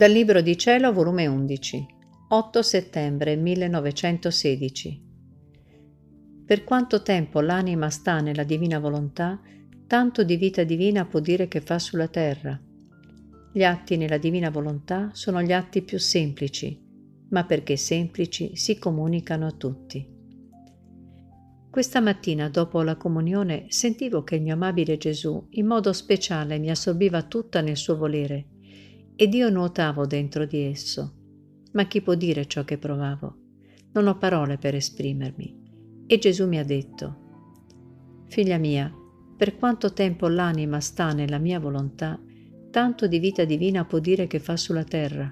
Dal Libro di Cielo, volume 11, 8 settembre 1916. Per quanto tempo l'anima sta nella divina volontà, tanto di vita divina può dire che fa sulla terra. Gli atti nella divina volontà sono gli atti più semplici, ma perché semplici si comunicano a tutti. Questa mattina, dopo la comunione, sentivo che il mio amabile Gesù in modo speciale mi assorbiva tutta nel suo volere ed io nuotavo dentro di esso. Ma chi può dire ciò che provavo? Non ho parole per esprimermi. E Gesù mi ha detto, Figlia mia, per quanto tempo l'anima sta nella mia volontà, tanto di vita divina può dire che fa sulla terra.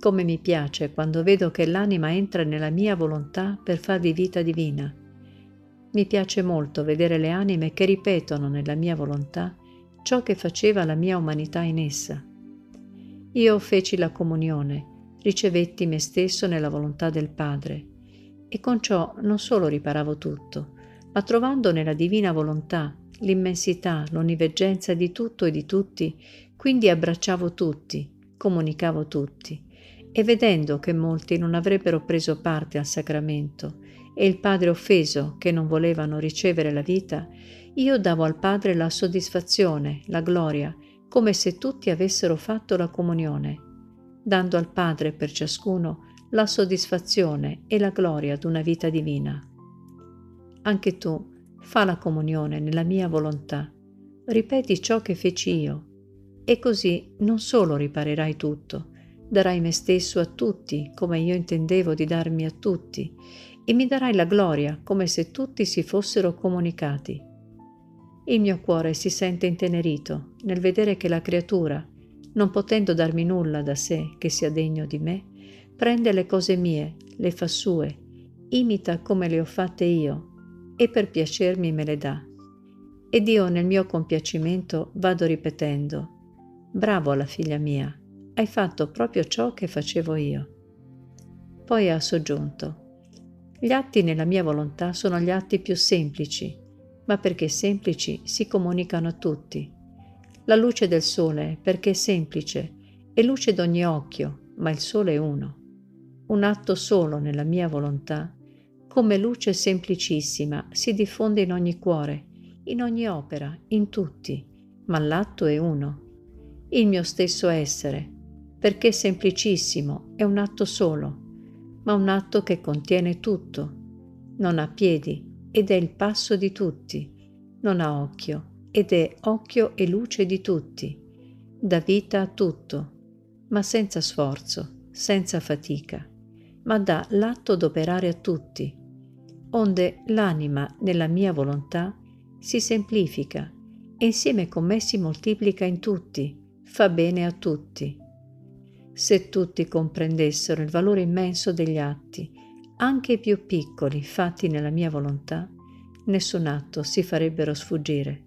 Come mi piace quando vedo che l'anima entra nella mia volontà per farvi vita divina. Mi piace molto vedere le anime che ripetono nella mia volontà ciò che faceva la mia umanità in essa io feci la comunione, ricevetti me stesso nella volontà del Padre. E con ciò non solo riparavo tutto, ma trovando nella divina volontà l'immensità, l'onniveggenza di tutto e di tutti, quindi abbracciavo tutti, comunicavo tutti. E vedendo che molti non avrebbero preso parte al sacramento e il Padre offeso che non volevano ricevere la vita, io davo al Padre la soddisfazione, la gloria come se tutti avessero fatto la comunione, dando al Padre per ciascuno la soddisfazione e la gloria d'una vita divina. Anche tu fa la comunione nella mia volontà, ripeti ciò che feci io, e così non solo riparerai tutto, darai me stesso a tutti come io intendevo di darmi a tutti, e mi darai la gloria come se tutti si fossero comunicati il mio cuore si sente intenerito nel vedere che la creatura, non potendo darmi nulla da sé che sia degno di me, prende le cose mie, le fa sue, imita come le ho fatte io e per piacermi me le dà. Ed io nel mio compiacimento vado ripetendo, bravo alla figlia mia, hai fatto proprio ciò che facevo io. Poi ha soggiunto, gli atti nella mia volontà sono gli atti più semplici, ma perché semplici si comunicano a tutti. La luce del sole perché è semplice, è luce d'ogni occhio, ma il sole è uno. Un atto solo nella mia volontà, come luce semplicissima, si diffonde in ogni cuore, in ogni opera, in tutti, ma l'atto è uno. Il mio stesso essere, perché semplicissimo, è un atto solo, ma un atto che contiene tutto. Non ha piedi, ed è il passo di tutti, non ha occhio ed è occhio e luce di tutti, dà vita a tutto, ma senza sforzo, senza fatica, ma dà l'atto d'operare a tutti, onde l'anima nella mia volontà si semplifica e insieme con me si moltiplica in tutti, fa bene a tutti. Se tutti comprendessero il valore immenso degli atti, anche i più piccoli fatti nella mia volontà, nessun atto si farebbero sfuggire.